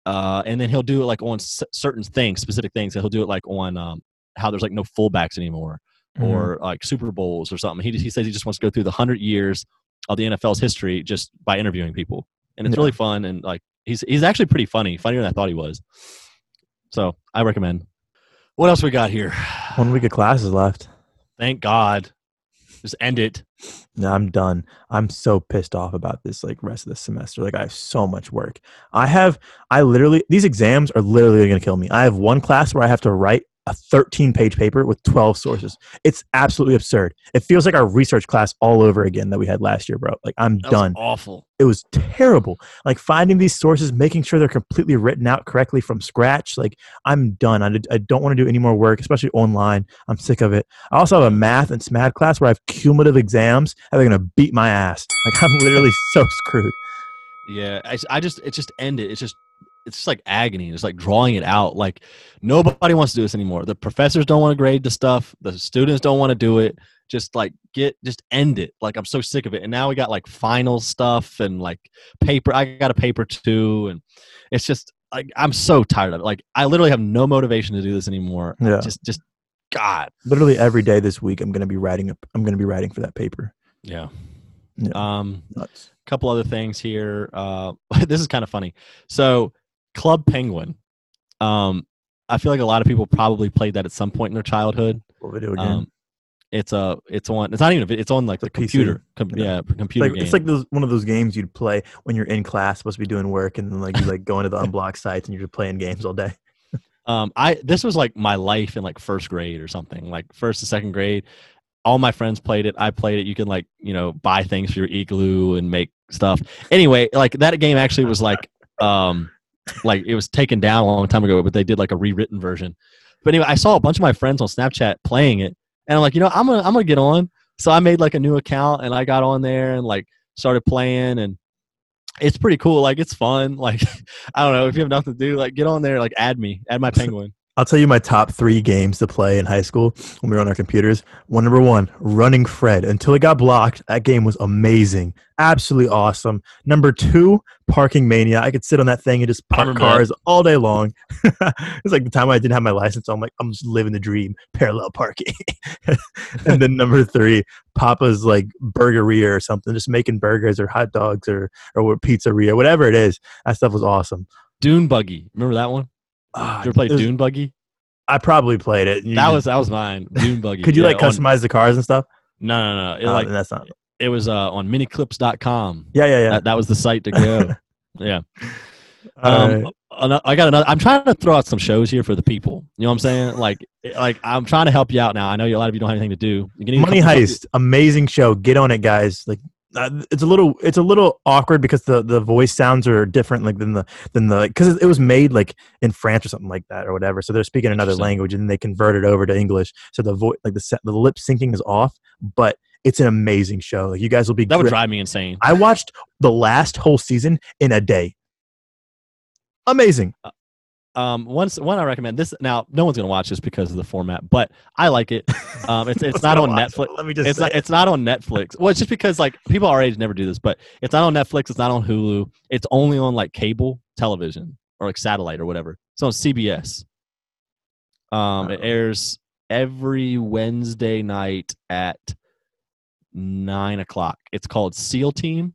Uh, and then he'll do it like on s- certain things, specific things. He'll do it like on um, how there's like no fullbacks anymore, Mhm. or like Super Bowls or something. He he says he just wants to go through the hundred years of the NFL's history just by interviewing people, and it's Yeah. really fun. And like he's he's actually pretty funny, funnier than I thought he was. So I recommend. What else we got here? One week of classes left. Thank God. Just end it. No, I'm done. I'm so pissed off about this like rest of the semester. Like I have so much work. I have I literally these exams are literally going to kill me. I have one class where I have to write a 13 page paper with 12 sources. It's absolutely absurd. It feels like our research class all over again that we had last year, bro. Like I'm That done. was awful. it was terrible. Like finding these sources, making sure they're completely written out correctly from scratch. Like I'm done. I, I don't want to do any more work, especially online. I'm sick of it. I also have a math and SMAD class where I have cumulative exams and they're going to beat my ass. Like [LAUGHS] I'm literally so screwed. Yeah, I, I just it just ended. It's just it's just like agony. It's like drawing it out. Like nobody wants to do this anymore. The professors don't want to grade the stuff. The students don't want to do it. Just like get just end it. Like I'm so sick of it. And now we got like final stuff and like paper. I got a paper too, and it's just like I'm so tired of it. Like I literally have no motivation to do this anymore. Yeah. Just just God. Literally every day this week, I'm going to be writing. A, I'm going to be writing for that paper. Yeah. Yeah. Um. Nuts. couple other things here. Uh, [LAUGHS] this is kind of funny. So, Club Penguin. Um, I feel like a lot of people probably played that at some point in their childhood. What video game? Um, it's a, it's on, it's not even, a, it's on like It's the computer. Com- Yeah. yeah, It's computer like, game. it's like those one of those games you'd play when you're in class, supposed to be doing work, and then like you like go into the [LAUGHS] unblocked sites and you're just playing games all day. [LAUGHS] um, I this was like my life in like first grade or something, like first to second grade. All my friends played it. I played it. You can like you know buy things for your igloo and make stuff. Anyway, like that game actually was like um like it was taken down a long time ago, but they did like a rewritten version. But anyway, I saw a bunch of my friends on Snapchat playing it, and I'm like, you know, I'm gonna I'm gonna get on. So I made like a new account and I got on there and like started playing and it's pretty cool. Like it's fun. [LAUGHS] Like I don't know if you have nothing to do, like get on there, like add me, add my [LAUGHS] penguin. I'll tell you my top three games to play in high school when we were on our computers. One number one, Running Fred. Until it got blocked, that game was amazing, absolutely awesome. Number two, Parking Mania. I could sit on that thing and just park remember that. cars all day long. [LAUGHS] it's like the time I didn't have my license. I'm like, I'm just living the dream, parallel parking. [LAUGHS] and then number three, Papa's like burgeria or something, just making burgers or hot dogs or or pizzeria, whatever it is. That stuff was awesome. Dune Buggy. Remember that one? Ah, You ever played Dune Buggy? I probably played it. That was that was mine. Dune Buggy. Could you Yeah, like on- customize the cars and stuff? no, no, no. It, Uh, like that's not. it was uh, on miniclips.com. Yeah, yeah, yeah. That, that was the site to go. [LAUGHS] yeah. Um, right. I got another. I'm trying to throw out some shows here for the people. You know what I'm saying? Like, like I'm trying to help you out now. I know a lot of you don't have anything to do. Money Heist, amazing show. Get on it, guys. Like, uh, it's a little, it's a little awkward because the the voice sounds are different, like than the than the because it was made like in France or something like that or whatever. So they're speaking another language and they convert it over to English. So the voice, like the the lip syncing is off, but it's an amazing show. Like you guys will be. That would gri- drive me insane. I watched the last whole season in a day. Amazing. Um, once one I recommend this. Now, no one's gonna watch this because of the format, but I like it. Um, it's it's [LAUGHS] not on watch it. Netflix. Let me just It's not, it. it's not on Netflix. Well, it's just because like people our age never do this, but it's not on Netflix. It's not on Hulu. It's only on like cable television or like satellite or whatever. It's on CBS. Um, it Oh. airs every Wednesday night at nine o'clock. It's called SEAL Team,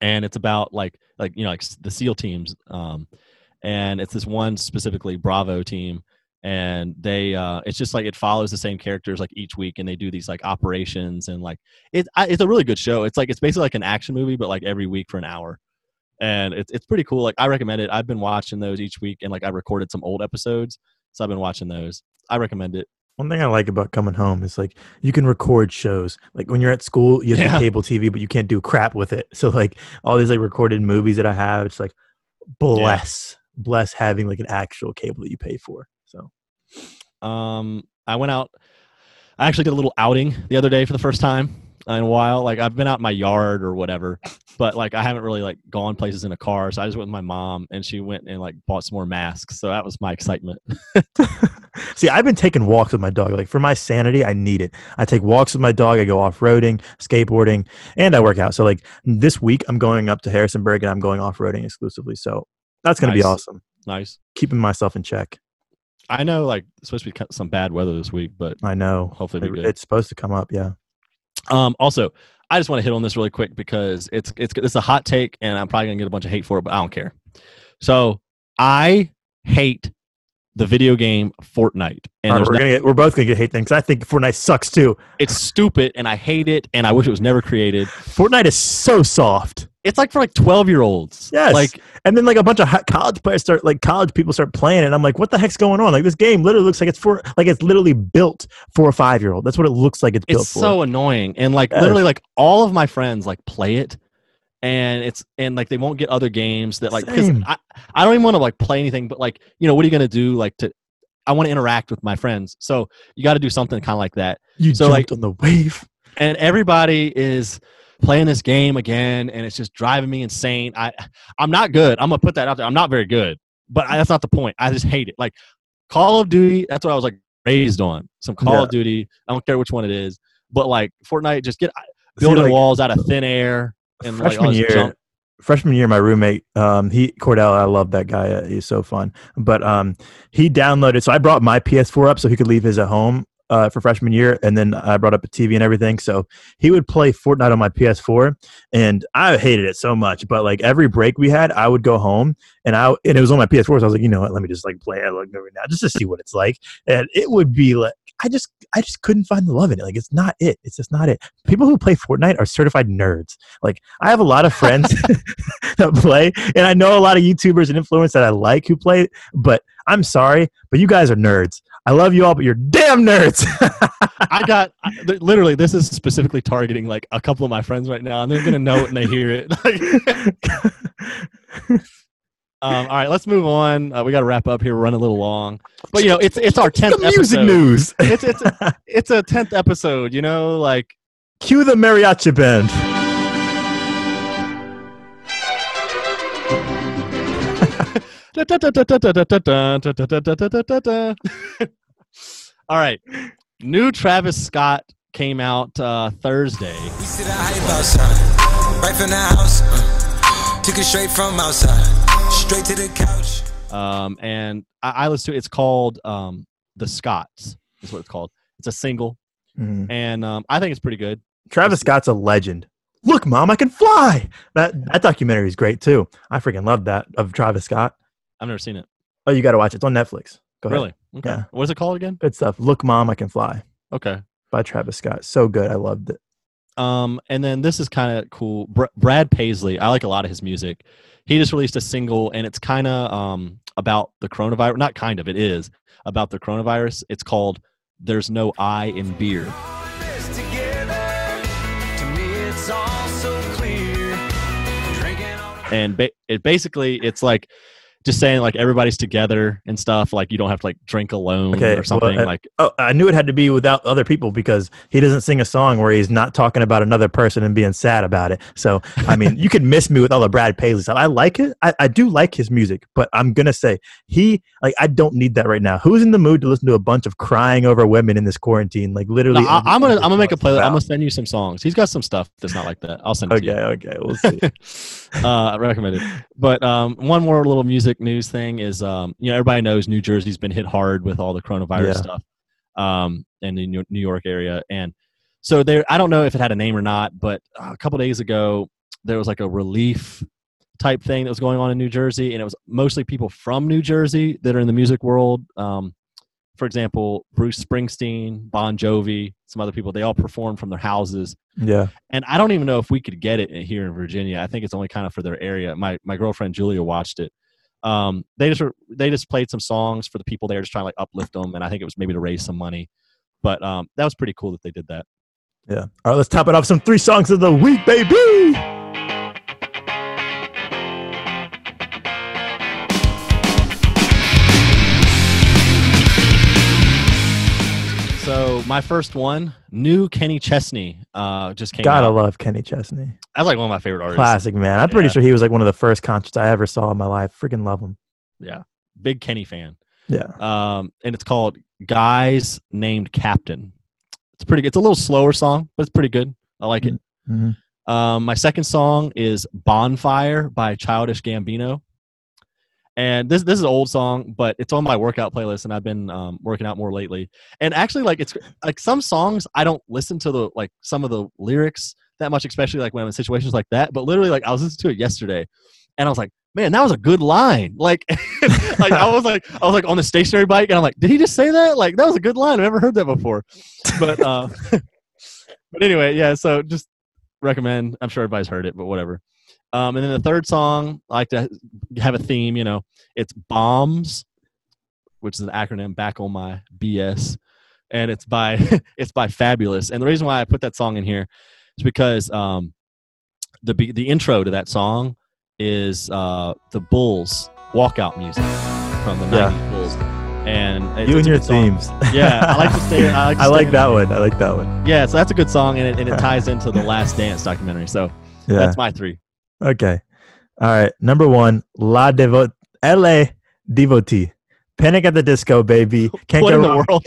and it's about like like you know like the SEAL teams. Um, and it's this one specifically Bravo team, and they uh, it's just like it follows the same characters like each week, and they do these like operations and like it, I, it's a really good show. It's like it's basically like an action movie, but like every week for an hour. And it's it's pretty cool. Like I recommend it. I've been watching those each week, and like I recorded some old episodes, so I've been watching those. I recommend it. One thing I like about coming home is like you can record shows. Like when you're at school, you have Yeah. the cable TV, but you can't do crap with it. [LAUGHS] So like all these like recorded movies that I have, it's like bless, bless having like an actual cable that you pay for. So Um, I went out. I actually did a little outing the other day for the first time. in a while. Like I've been out in my yard or whatever, but like I haven't really like gone places in a car. So I just went with my mom, and she went and like bought some more masks. So that was my excitement. [LAUGHS] See, I've been taking walks with my dog. Like for my sanity, I need it. I take walks with my dog. I go off roading, skateboarding, and I work out. So like this week, I'm going up to Harrisonburg and I'm going off roading exclusively. So that's gonna be awesome. nice. Keeping myself in check. I know like it's supposed to be some bad weather this week, but I know. hopefully good. It's supposed to come up. Yeah. Um, also, I just want to hit on this really quick because it's it's it's a hot take, and I'm probably gonna get a bunch of hate for it, but I don't care. So I hate the video game Fortnite, and right, we're no- gonna get, we're both gonna get hate things. I think Fortnite sucks too. it's stupid, and I hate it, and I wish it was never created. Fortnite is so soft. It's like for like 12 year olds. Yes. like And then like a bunch of college players start like college people start playing it. And I'm like, what the heck's going on? Like this game literally looks like it's for like it's literally built for a five year old. That's what it looks like it's built it's for. so annoying, and like Yes. literally like all of my friends like play it. And it's and like they won't get other games that like because I, I don't even want to like play anything but like you know what are you gonna do like to I want to interact with my friends so you got to do something kind of like that you so, jumped like- on the wave. and everybody is playing this game again and it's just driving me insane i i'm not good i'm gonna put that out there i'm not very good but I, that's not the point i just hate it like call of duty that's what i was like raised on some call Yeah. of duty i don't care which one it is but like fortnite just get See, building like, walls out of thin air and freshman this year, junk. freshman year, my roommate, um, he Cordell, I love that guy. Uh, he's so fun. But um, he downloaded. So I brought my PS4 up so he could leave his at home uh, for freshman year, and then I brought up a TV and everything. So he would play Fortnite on my PS4, and I hated it so much. But like every break we had, I would go home, and I and it was on my PS4. So I was like, you know what? Let me just like play it like now just to see what it's like, and it would be like. I just I just couldn't find the love in it. Like it's not it. It's just not it. People who play Fortnite are certified nerds. Like I have a lot of friends [LAUGHS] [LAUGHS] that play, and I know a lot of YouTubers and influencers that I like who play. But I'm sorry, but you guys are nerds. I love you all, but you're damn nerds. [LAUGHS] i got literally this is specifically targeting like a couple of my friends right now and they're gonna know it when they hear it [LAUGHS] [LAUGHS] um, all right let's move on uh, we got to wrap up here we're running a little long but you know it's it's our 10th the music episode. news. it's it's a, it's a 10th episode you know like Cue the mariachi band. [LAUGHS] all right new travis scott came out uh thursday We sit out hype outside, right from the house. uh, took it straight from outside, straight to the couch. um and i, I listened to it it's called um the Scotts is what it's called it's a single Mhm. and um i think it's pretty good Travis Scott's a legend. Look, mom, I can fly. That that documentary is great too. I freaking love that of Travis Scott. I've never seen it Oh, you got to watch it. It's on Netflix. Go ahead. really okay Yeah. what is it called again Good stuff. Look, mom, I can fly okay by Travis Scott. So good. I loved it. Um, and then this is kind of cool. Br- Brad Paisley, I like a lot of his music. He just released a single, and it's kind of um about the coronavirus. Not kind of, it is about the coronavirus. It's called "There's No I in Beer." This together, to me it's all so clear. Drinking on and ba- it basically it's like just saying like everybody's together and stuff. Like you don't have to like drink alone Okay, or well, something. uh, like Oh, I knew it had to be without other people because he doesn't sing a song where he's not talking about another person and being sad about it. So, I mean, you can miss me with all the Brad Paisley stuff. I like it. I, I do like his music, but I'm gonna say he like I don't need that right now. Who's in the mood to listen to a bunch of crying over women in this quarantine? Like literally, No, I, I'm gonna I'm gonna make a playlist. I'm gonna send you some songs. He's got some stuff that's not like that. I'll send it to you. Okay, okay, we'll see. [LAUGHS] uh, recommended. But um, one more little music news thing is, um, you know, everybody knows New Jersey's been hit hard with all the coronavirus Yeah. stuff, um, in the New New York area, and so there. I don't know if it had a name or not, but uh, a couple days ago there was like a relief type thing that was going on in New Jersey, and it was mostly people from New Jersey that are in the music world. Um, for example, Bruce Springsteen, Bon Jovi, some other people, they all performed from their houses yeah, and I don't even know if we could get it here in Virginia. I think it's only kind of for their area. My my girlfriend Julia watched it. Um, they just were, they just played some songs for the people there, just trying to like uplift them, and I think it was maybe to raise some money. But um, that was pretty cool that they did that. yeah. All right, let's top it off. Some three songs of the week, baby. My first one, new Kenny Chesney, uh, just came Gotta out. love Kenny Chesney. That's like one of my favorite artists. Classic man. I'm pretty Yeah. sure he was like one of the first concerts I ever saw in my life. Freaking love him. Yeah, big Kenny fan. Yeah. Um, and it's called "Guys Named Captain." It's pretty. good. It's a little slower song, but it's pretty good. I like it. Mhm. Um, my second song is "Bonfire" by Childish Gambino, and this this is an old song, but it's on my workout playlist, and I've been um, working out more lately. And actually, like it's like some songs I don't listen to the like some of the lyrics that much, especially like when I'm in situations like that. But literally, like I was listening to it yesterday, and I was like, man, that was a good line. Like, [LAUGHS] like I was like I was like on the stationary bike, and I'm like, did he just say that? Like that was a good line. I've never heard that before. But uh, [LAUGHS] but anyway, yeah. So just recommend. I'm sure everybody's heard it, but whatever. Um, and then the third song, I like to have a theme. You know, it's bombs, which is an acronym. Back on my BS, and it's by [LAUGHS] it's by Fabolous. And the reason why I put that song in here is because um, the the intro to that song is uh, the Bulls walkout music from the Yeah. '90s Bulls. And you and your themes. Yeah, I like to [LAUGHS] stay. I like, I like that one. I like that one. Yeah, so that's a good song, and it, and it [LAUGHS] ties into the Last Dance documentary. So Yeah. that's my three. Okay. All right. Number one, La Devo LA Devotee. Panic at the Disco, baby. [LAUGHS] Can't What go in the world?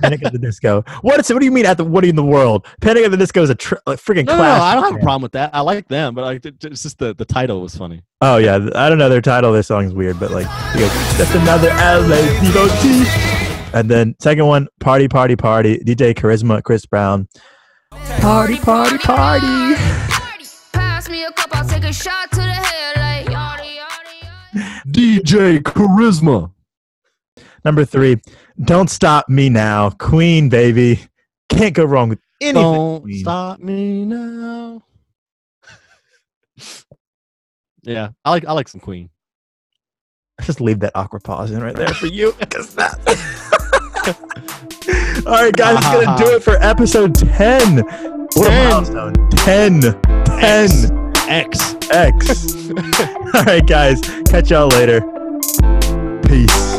Panic at the Disco. [LAUGHS] What is? What do you mean at the? What in the world? Panic at the Disco is a tr- like, freaking No, no, no. I don't have a problem with that. I like them, but like it's just the, the title was funny. Oh yeah, I don't know their title. Their song's weird, but like, he goes, that's another LA Devotee. And then second one, Party Party Party. DJ Charisma, Chris Brown. Party Party Party. Pass me a shot to the head like. DJ Charisma. Number three, Don't Stop Me Now. Queen, baby. Can't go wrong with anything. Don't Queen. stop me now. [LAUGHS] yeah, I like I like some Queen. Just leave that awkward pause in right there for you. [LAUGHS] Cause that [LAUGHS] All right, guys, it's gonna do it for episode 10. What 10. a milestone. 10. 10. 10. X. X. [LAUGHS] All right, guys. Catch y'all later. Peace.